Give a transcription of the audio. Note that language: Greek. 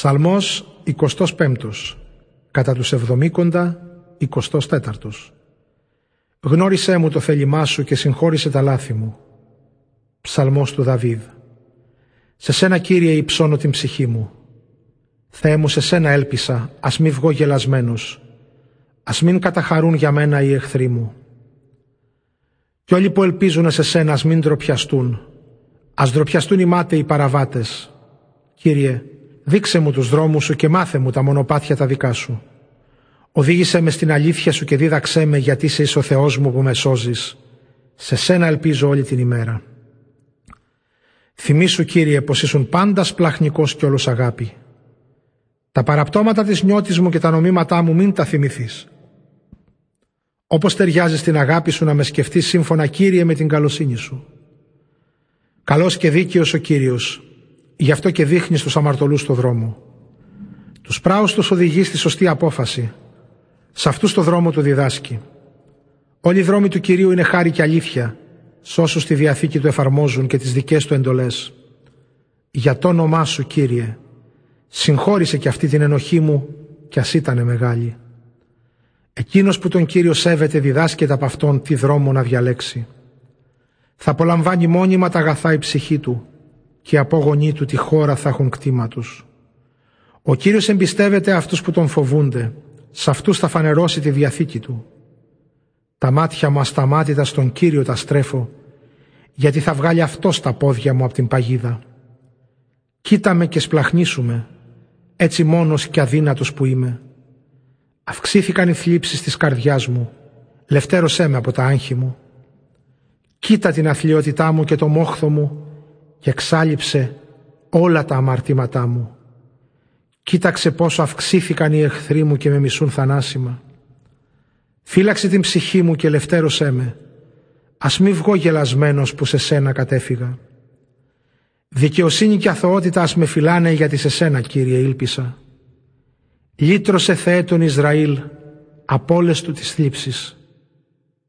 Ψαλμός 25 κατά τους εβδομήκοντα 24 Γνώρισέ μου το θέλημά σου και συγχώρησε τα λάθη μου. Ψαλμός του Δαβίδ Σε σένα Κύριε υψώνω την ψυχή μου. Θεέ μου σε σένα έλπισα, ας μη βγω γελασμένος. Ας μην καταχαρούν για μένα οι εχθροί μου. Κι όλοι που ελπίζουν σε σένα ας μην ντροπιαστούν. Ας ντροπιαστούν οι μάταιοι παραβάτες. Κύριε, Δείξε μου τους δρόμους σου και μάθε μου τα μονοπάτια τα δικά σου. Οδήγησε με στην αλήθεια σου και δίδαξέ με γιατί είσαι ο Θεός μου που με σώζεις. Σε σένα ελπίζω όλη την ημέρα. Θυμήσου Κύριε πως ήσουν πάντα σπλαχνικός και όλος αγάπη. Τα παραπτώματα της νιώτης μου και τα νομήματά μου μην τα θυμηθείς. Όπως ταιριάζει στην αγάπη σου να με σκεφτείς σύμφωνα Κύριε με την καλοσύνη σου. Καλός και δίκαιος ο Κύριος, Γι' αυτό και δείχνει στους αμαρτωλούς το δρόμο. Τους πράους τους οδηγεί στη σωστή απόφαση. Σε αυτούς το δρόμο του διδάσκει. Όλοι οι δρόμοι του Κυρίου είναι χάρη και αλήθεια, σ' όσους τη Διαθήκη του εφαρμόζουν και τις δικές του εντολές. Για το όνομά σου, Κύριε, συγχώρησε και αυτή την ενοχή μου κι ας ήτανε μεγάλη. Εκείνος που τον Κύριο σέβεται διδάσκεται από αυτόν τι δρόμο να διαλέξει. Θα απολαμβάνει μόνιμα τα αγαθά η ψυχή του και οι απόγονοί του τη χώρα θα έχουν κτήμα τους. Ο Κύριος εμπιστεύεται αυτούς που τον φοβούνται, σε αυτούς θα φανερώσει τη διαθήκη του. Τα μάτια μου ασταμάτητα στον Κύριο τα στρέφω, γιατί θα βγάλει αυτός τα πόδια μου από την παγίδα. Κοίτα με και σπλαχνίσουμε, έτσι μόνος και αδύνατος που είμαι. Αυξήθηκαν οι θλίψεις της καρδιάς μου, λευτέρωσέ με από τα άγχη μου. Κοίτα την αθλειότητά μου και το μόχθο μου και εξάλληψε όλα τα αμαρτήματά μου. Κοίταξε πόσο αυξήθηκαν οι εχθροί μου και με μισούν θανάσιμα. Φύλαξε την ψυχή μου και ελευθέρωσέ με. Ας μη βγω γελασμένος που σε σένα κατέφυγα. Δικαιοσύνη και αθωότητα ας με φυλάνε γιατί σε σένα Κύριε ήλπισα. Λύτρωσε Θεέ τον Ισραήλ από όλες του τις θλίψεις.